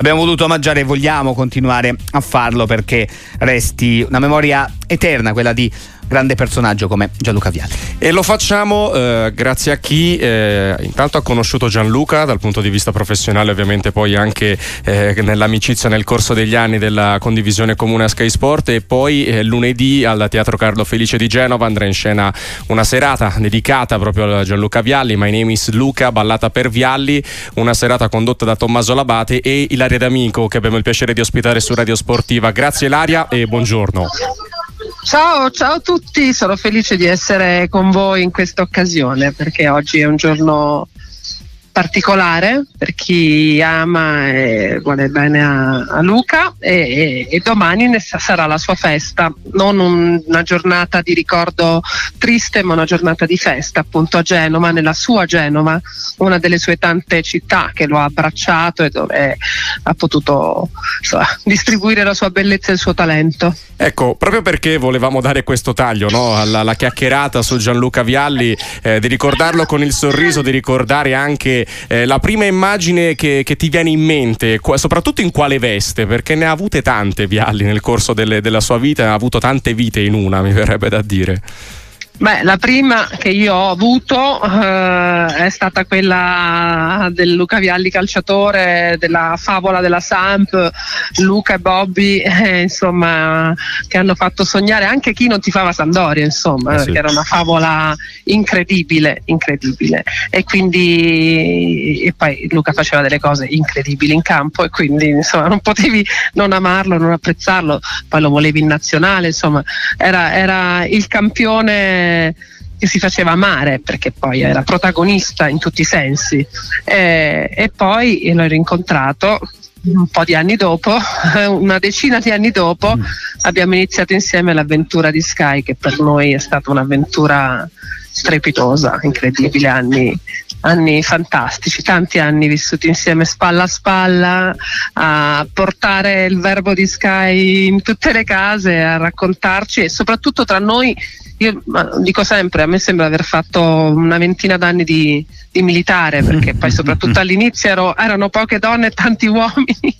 Abbiamo voluto omaggiare e vogliamo continuare a farlo perché resti una memoria eterna, quella di grande personaggio come Gianluca Vialli. E lo facciamo eh, grazie a chi eh, intanto ha conosciuto Gianluca dal punto di vista professionale, ovviamente poi anche eh, nell'amicizia nel corso degli anni della condivisione comune a Sky Sport e poi eh, lunedì al Teatro Carlo Felice di Genova andrà in scena una serata dedicata proprio a Gianluca Vialli, My Name is Luca, ballata per Vialli, una serata condotta da Tommaso Labate e Ilaria D'Amico che abbiamo il piacere di ospitare su Radio Sportiva. Grazie Ilaria e buongiorno. Ciao, ciao a tutti, sono felice di essere con voi in questa occasione perché oggi è un giorno particolare per chi ama e vuole bene a, a Luca e, e, domani sarà la sua festa, non un, una giornata di ricordo triste ma una giornata di festa appunto a Genova, nella sua Genova, una delle sue tante città che lo ha abbracciato e dove ha potuto insomma, distribuire la sua bellezza e il suo talento. Ecco, proprio perché volevamo dare questo taglio no? alla, alla, chiacchierata su Gianluca Vialli, eh, di ricordarlo con il sorriso, di ricordare anche eh, la prima immagine che, che, ti viene in mente, qua, soprattutto in quale veste, perché ne ha avute tante Vialli nel corso delle, della sua vita, ha avuto tante vite in una, mi verrebbe da dire. Beh, la prima che io ho avuto eh, è stata quella del Luca Vialli calciatore, della favola della Samp, Luca e Bobby, eh, insomma, che hanno fatto sognare anche chi non ti fava Sandoria, insomma, eh sì. perché era una favola incredibile, incredibile. E quindi e poi Luca faceva delle cose incredibili in campo e quindi insomma non potevi non amarlo, non apprezzarlo, poi lo volevi in nazionale, insomma, era, era il campione che si faceva amare perché poi era protagonista in tutti i sensi e, e poi l'ho rincontrato un po' di anni dopo, una decina di anni dopo, mm. abbiamo iniziato insieme l'avventura di Sky che per noi è stata un'avventura strepitosa, incredibile, anni, anni fantastici, tanti anni vissuti insieme spalla a spalla, a portare il verbo di Sky in tutte le case, a raccontarci e soprattutto tra noi io dico sempre, a me sembra aver fatto una ventina d'anni di, di militare, perché poi soprattutto all'inizio ero, erano poche donne e tanti uomini,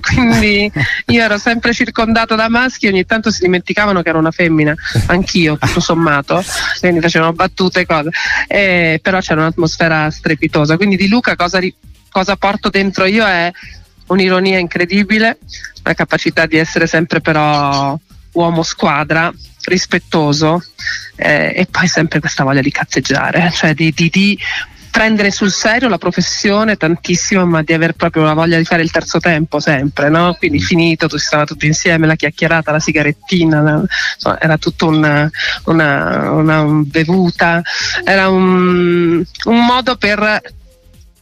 quindi io ero sempre circondato da maschi, ogni tanto si dimenticavano che ero una femmina, anch'io tutto sommato, quindi facevano battute e cose, eh, però c'era un'atmosfera strepitosa, quindi di Luca cosa, cosa porto dentro io è un'ironia incredibile, la capacità di essere sempre però uomo squadra, rispettoso eh, e poi sempre questa voglia di cazzeggiare, cioè di, di, di prendere sul serio la professione tantissimo, ma di aver proprio la voglia di fare il terzo tempo sempre, no? Quindi mm. finito, tu stava tutti insieme, la chiacchierata, la sigarettina, la, insomma, era tutto una, una, una, bevuta, era un, un modo per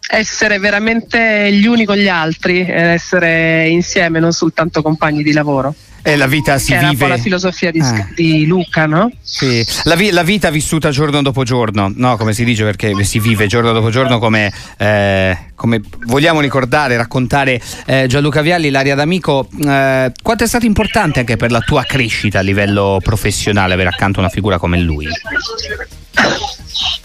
essere veramente gli uni con gli altri, essere insieme, non soltanto compagni di lavoro. E la vita si che vive. Era un po' la filosofia di, eh. di Luca, no? Sì. La, vi- la, vita vissuta giorno dopo giorno, no? Come si dice, perché si vive giorno dopo giorno come, eh, come vogliamo ricordare, raccontare eh, Gianluca Vialli, l'aria d'amico. Eh, quanto è stato importante anche per la tua crescita a livello professionale avere accanto una figura come lui?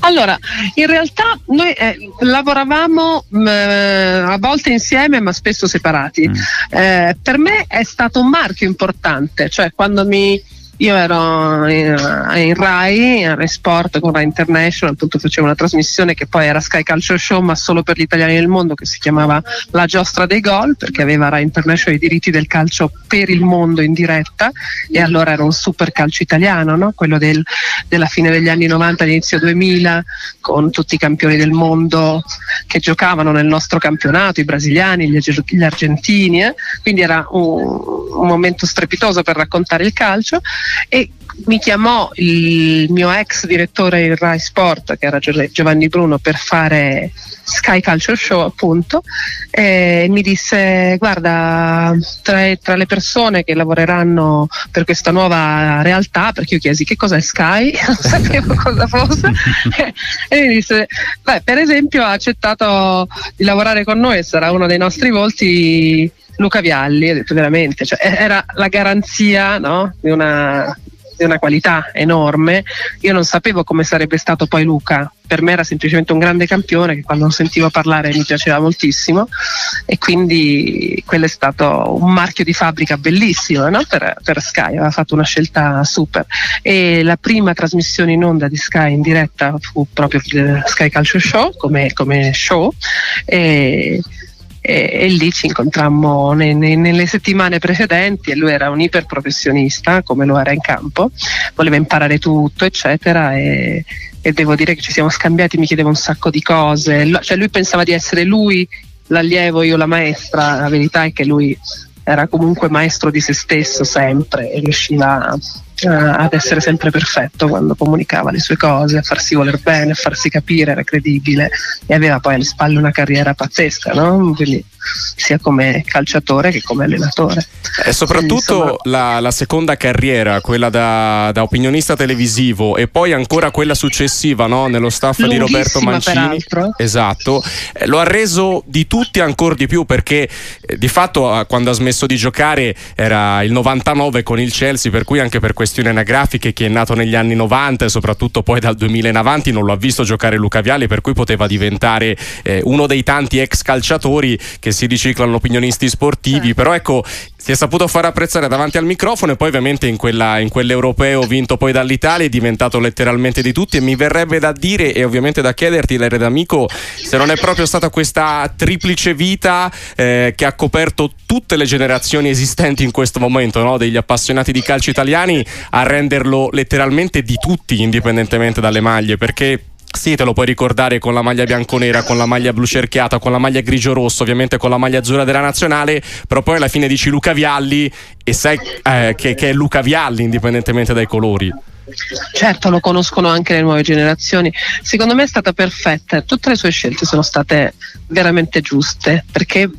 Allora, in realtà noi eh, lavoravamo mh, mm, eh, a volte insieme ma spesso separati. Mm. Eh, per me è stato un marchio importante, cioè quando mi io ero in, in Rai, in Rai Sport con Rai International, appunto facevo una trasmissione che poi era Sky Calcio Show, ma solo per gli italiani del mondo, che si chiamava La giostra dei gol, perché aveva Rai International i diritti del calcio per il mondo in diretta, e allora era un super calcio italiano, no? quello del, della fine degli anni 90, inizio 2000, con tutti i campioni del mondo che giocavano nel nostro campionato, i brasiliani, gli, argentini, eh? quindi era un, un momento strepitoso per raccontare il calcio e mi chiamò il mio ex direttore in Rai Sport, che era Giovanni Bruno, per fare Sky Culture Show appunto, e mi disse guarda tra, tra, le persone che lavoreranno per questa nuova realtà, perché io chiesi che cos'è Sky, non sapevo cosa fosse, e mi disse beh per esempio ha accettato di lavorare con noi sarà uno dei nostri volti Luca Vialli, ho detto veramente, cioè, era la garanzia no? di una di una qualità enorme. Io non sapevo come sarebbe stato poi Luca, per me era semplicemente un grande campione che quando lo sentivo parlare mi piaceva moltissimo e quindi quello è stato un marchio di fabbrica bellissimo no? per, per, Sky, aveva fatto una scelta super e la prima trasmissione in onda di Sky in diretta fu proprio Sky Calcio Show come, come show e e, e lì ci incontrammo ne, ne, nelle settimane precedenti e lui era un iperprofessionista come lo era in campo, voleva imparare tutto eccetera e, e devo dire che ci siamo scambiati, mi chiedeva un sacco di cose, cioè lui pensava di essere lui l'allievo, io la maestra, la verità è che lui era comunque maestro di se stesso sempre e riusciva uh, ad essere sempre perfetto quando comunicava le sue cose, a farsi voler bene, a farsi capire, era credibile e aveva poi alle spalle una carriera pazzesca, no? Quindi sia come calciatore che come allenatore. E soprattutto Quindi, la, la, seconda carriera, quella da, da, opinionista televisivo e poi ancora quella successiva no? nello staff di Roberto Mancini. Peraltro. Esatto, eh, lo ha reso di tutti ancora di più perché eh, di fatto quando ha smesso di giocare era il 99 con il Chelsea, per cui anche per questioni anagrafiche chi è nato negli anni 90 e soprattutto poi dal 2000 in avanti non lo ha visto giocare Luca Vialli, per cui poteva diventare eh, uno dei tanti ex calciatori che si riciclano opinionisti sportivi, eh. però ecco si è saputo far apprezzare davanti al microfono e poi ovviamente in, quella, in quell'europeo vinto poi dall'Italia è diventato letteralmente di tutti e mi verrebbe da dire e ovviamente da chiederti l'erede amico se non è proprio stata questa triplice vita eh, che ha coperto tutte le generazioni esistenti in questo momento no? degli appassionati di calcio italiani a renderlo letteralmente di tutti indipendentemente dalle maglie perché sì, te lo puoi ricordare con la maglia bianconera, con la maglia blu cerchiata, con la maglia grigio-rosso, ovviamente con la maglia azzurra della nazionale, però poi alla fine dici Luca Vialli e sai eh, che, che è Luca Vialli indipendentemente dai colori. Certo, lo conoscono anche le nuove generazioni. Secondo me è stata perfetta, tutte le sue scelte sono state veramente giuste perché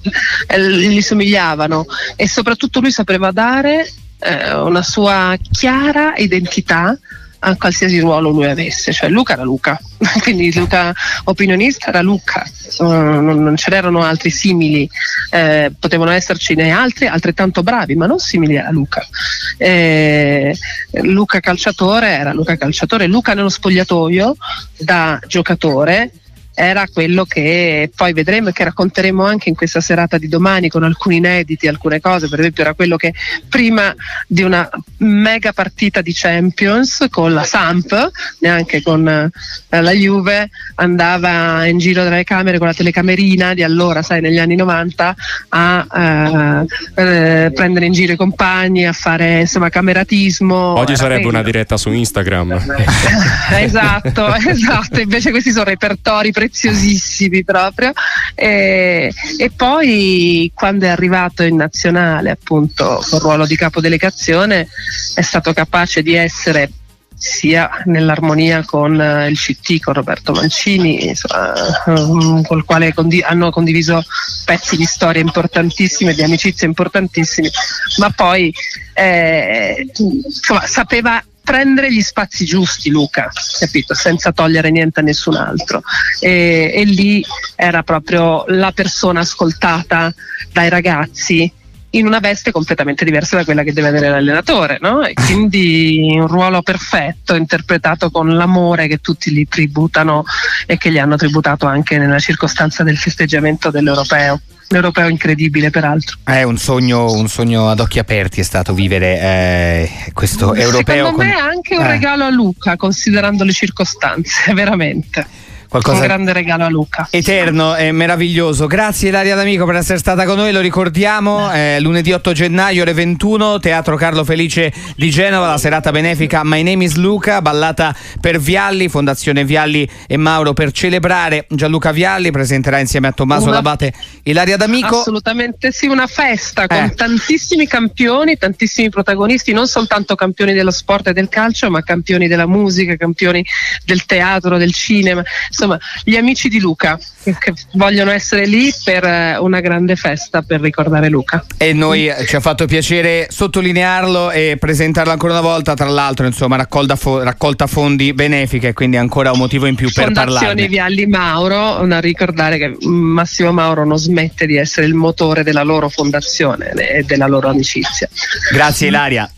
eh, gli somigliavano e soprattutto lui sapeva dare eh, una sua chiara identità a qualsiasi ruolo lui avesse, cioè Luca era Luca, quindi Luca opinionista era Luca, non, ce n'erano altri simili, eh, potevano essercene altri altrettanto bravi, ma non simili a Luca. Eh, Luca calciatore era Luca calciatore, Luca nello spogliatoio da giocatore era quello che poi vedremo e che racconteremo anche in questa serata di domani con alcuni inediti, alcune cose, per esempio era quello che prima di una mega partita di Champions con la Samp, neanche con eh, la Juve, andava in giro dalle camere con la telecamerina di allora, sai, negli anni 90 a eh, eh, prendere in giro i compagni, a fare insomma cameratismo. Oggi sarebbe una diretta su Instagram. esatto, esatto, invece questi sono repertori preziosissimi proprio. E, e, poi quando è arrivato in nazionale, appunto, col ruolo di capodelegazione, è stato capace di essere sia nell'armonia con uh, il CT, con Roberto Mancini, um, col quale hanno condiviso pezzi di storie importantissime, di amicizie importantissime, ma poi eh, insomma, sapeva prendere gli spazi giusti Luca, capito? senza togliere niente a nessun altro. E, e lì era proprio la persona ascoltata dai ragazzi in una veste completamente diversa da quella che deve avere l'allenatore, no? E quindi un ruolo perfetto, interpretato con l'amore che tutti gli tributano e che gli hanno tributato anche nella circostanza del festeggiamento dell'europeo l'europeo incredibile peraltro. È un sogno, un sogno ad occhi aperti è stato vivere eh, questo europeo. Secondo me è anche un eh. regalo a Luca, considerando le circostanze, veramente. Qualcosa un grande regalo a Luca. Eterno e meraviglioso. Grazie Ilaria D'Amico per essere stata con noi. Lo ricordiamo, eh, lunedì 8 gennaio ore 21, Teatro Carlo Felice di Genova, la serata benefica My Name is Luca, ballata per Vialli, Fondazione Vialli e Mauro per celebrare Gianluca Vialli. Presenterà insieme a Tommaso una... Labate Ilaria D'Amico. Assolutamente sì, una festa con eh. tantissimi campioni, tantissimi protagonisti, non soltanto campioni dello sport e del calcio, ma campioni della musica, campioni del teatro, del cinema insomma gli amici di Luca che vogliono essere lì per eh, una grande festa per ricordare Luca. E noi eh, ci ha fatto piacere sottolinearlo e presentarlo ancora una volta, tra l'altro insomma fo- raccolta fondi benefiche, quindi ancora un motivo in più per parlare. Fondazione Vialli Mauro, da ricordare che Massimo Mauro non smette di essere il motore della loro fondazione e della loro amicizia. Grazie Ilaria.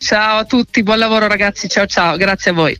Ciao a tutti, buon lavoro ragazzi, ciao ciao, grazie a voi.